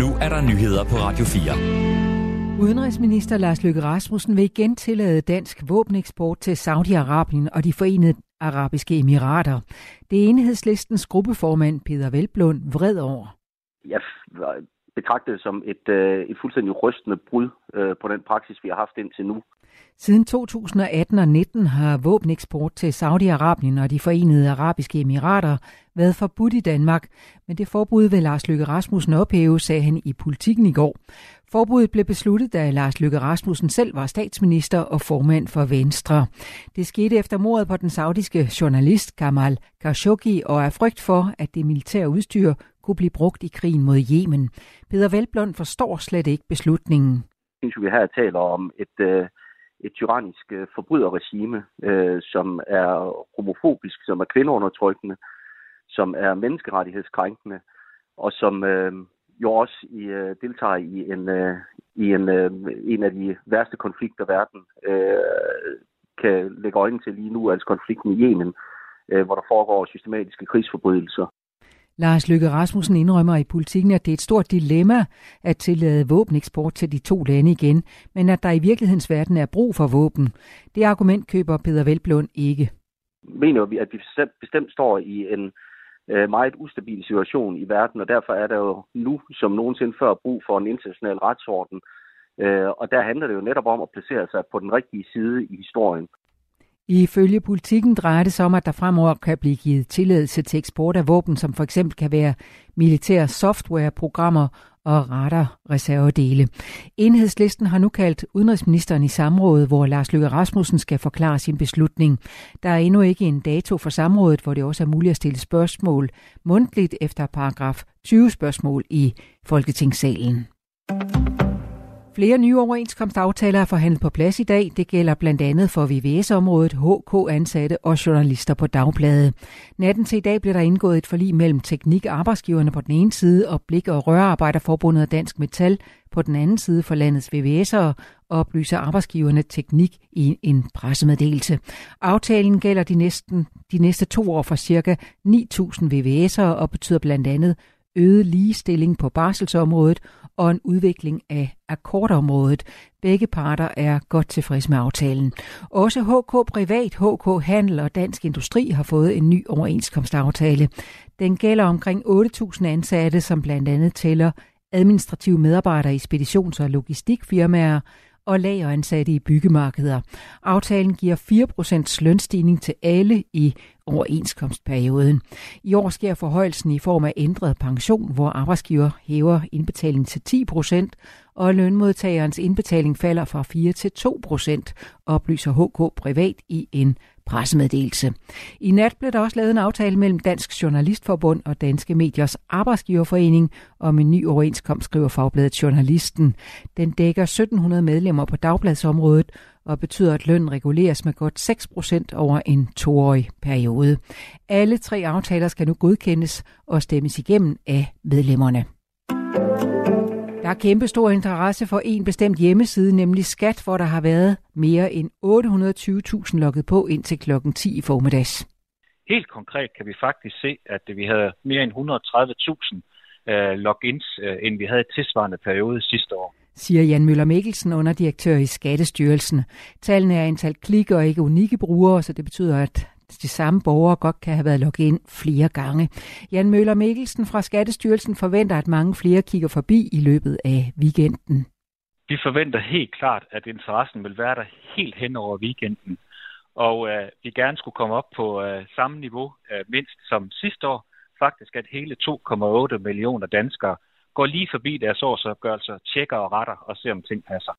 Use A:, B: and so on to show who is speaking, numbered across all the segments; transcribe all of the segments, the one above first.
A: Nu er der nyheder på Radio 4.
B: Udenrigsminister Lars Løkke Rasmussen vil igen tillade dansk våbeneksport til Saudi-Arabien og de forenede arabiske emirater. Det er enhedslistens gruppeformand Peter Velblund vred over.
C: Jeg betragter det som et, øh, et fuldstændig rystende brud øh, på den praksis, vi har haft indtil nu.
B: Siden 2018 og 19 har våbeneksport til Saudi-Arabien og de forenede arabiske emirater været forbudt i Danmark, men det forbud vil Lars Løkke Rasmussen ophæve, sagde han i politikken i går. Forbuddet blev besluttet, da Lars Løkke Rasmussen selv var statsminister og formand for Venstre. Det skete efter mordet på den saudiske journalist Kamal Khashoggi og er frygt for, at det militære udstyr kunne blive brugt i krigen mod Yemen. Peter Velblom forstår slet ikke beslutningen.
C: Jeg synes, vi her taler om et, øh, et tyrannisk øh, forbryderregime, øh, som er homofobisk, som er kvindeundertrykkende, som er menneskerettighedskrænkende, og som øh, jo også i, øh, deltager i en, øh, i en, øh, en af de værste konflikter, verden øh, kan lægge øjnene til lige nu, altså konflikten i Yemen, øh, hvor der foregår systematiske krigsforbrydelser.
B: Lars Løkke Rasmussen indrømmer i politikken, at det er et stort dilemma at tillade våbeneksport til de to lande igen, men at der i virkelighedens verden er brug for våben. Det argument køber Peter Velblund ikke.
C: Mener vi, at vi bestemt står i en øh, meget ustabil situation i verden, og derfor er der jo nu, som nogensinde før, brug for en international retsorden. Øh, og der handler det jo netop om at placere sig på den rigtige side i historien.
B: Ifølge politikken drejer det sig om, at der fremover kan blive givet tilladelse til eksport af våben, som for eksempel kan være militære softwareprogrammer og radarreservedele. Enhedslisten har nu kaldt udenrigsministeren i samrådet, hvor Lars Løkke Rasmussen skal forklare sin beslutning. Der er endnu ikke en dato for samrådet, hvor det også er muligt at stille spørgsmål mundtligt efter paragraf 20 spørgsmål i Folketingssalen. Flere nye overenskomstaftaler er forhandlet på plads i dag. Det gælder blandt andet for VVS-området, HK-ansatte og journalister på dagbladet. Natten til i dag blev der indgået et forlig mellem teknik- arbejdsgiverne på den ene side og Blik- og Rørarbejderforbundet og Dansk Metal på den anden side for landets VVS'ere, oplyser arbejdsgiverne teknik i en pressemeddelelse. Aftalen gælder de, næsten, de næste to år for ca. 9.000 VVS'ere og betyder blandt andet øget ligestilling på barselsområdet og en udvikling af akkordområdet. Begge parter er godt tilfredse med aftalen. Også HK Privat, HK Handel og Dansk Industri har fået en ny overenskomstaftale. Den gælder omkring 8.000 ansatte, som blandt andet tæller administrative medarbejdere i speditions- og logistikfirmaer, og lageransatte i byggemarkeder. Aftalen giver 4% lønstigning til alle i overenskomstperioden. I år sker forhøjelsen i form af ændret pension, hvor arbejdsgiver hæver indbetalingen til 10%, og lønmodtagerens indbetaling falder fra 4 til 2%, oplyser HK Privat i en pressemeddelelse. I nat blev der også lavet en aftale mellem Dansk Journalistforbund og Danske Mediers Arbejdsgiverforening om en ny overenskomst, skriver Fagbladet Journalisten. Den dækker 1700 medlemmer på dagbladsområdet og betyder, at lønnen reguleres med godt 6% over en toårig periode. Alle tre aftaler skal nu godkendes og stemmes igennem af medlemmerne. Der er kæmpe stor interesse for en bestemt hjemmeside, nemlig Skat, hvor der har været mere end 820.000 logget på indtil klokken 10 i formiddags.
D: Helt konkret kan vi faktisk se, at vi havde mere end 130.000 øh, logins, øh, end vi havde i tilsvarende periode sidste år
B: siger Jan Møller Mikkelsen, underdirektør i Skattestyrelsen. Tallene er antal klik og ikke unikke brugere, så det betyder, at de samme borgere godt kan have været logget ind flere gange. Jan Møller Mikkelsen fra Skattestyrelsen forventer, at mange flere kigger forbi i løbet af weekenden.
D: Vi forventer helt klart, at interessen vil være der helt hen over weekenden, og øh, vi gerne skulle komme op på øh, samme niveau øh, mindst som sidste år. Faktisk at hele 2,8 millioner danskere går lige forbi deres årsopgørelser, tjekker og retter og ser, om ting passer.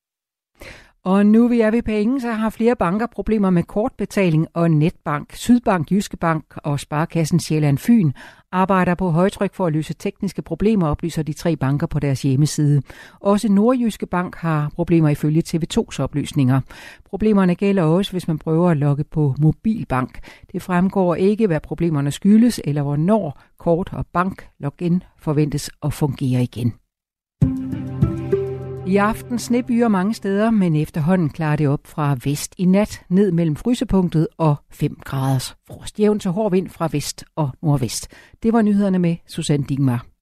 B: Og nu vi er ved penge, så har flere banker problemer med kortbetaling og netbank. Sydbank, Jyske Bank og Sparkassen Sjælland Fyn arbejder på højtryk for at løse tekniske problemer, oplyser de tre banker på deres hjemmeside. Også Nordjyske Bank har problemer ifølge TV2's oplysninger. Problemerne gælder også, hvis man prøver at logge på mobilbank. Det fremgår ikke, hvad problemerne skyldes, eller hvornår kort- og bank-login forventes at fungere igen. I aften snebyer mange steder, men efterhånden klarer det op fra vest i nat, ned mellem frysepunktet og 5 graders frost. Jævn til hård vind fra vest og nordvest. Det var nyhederne med Susanne Digmar.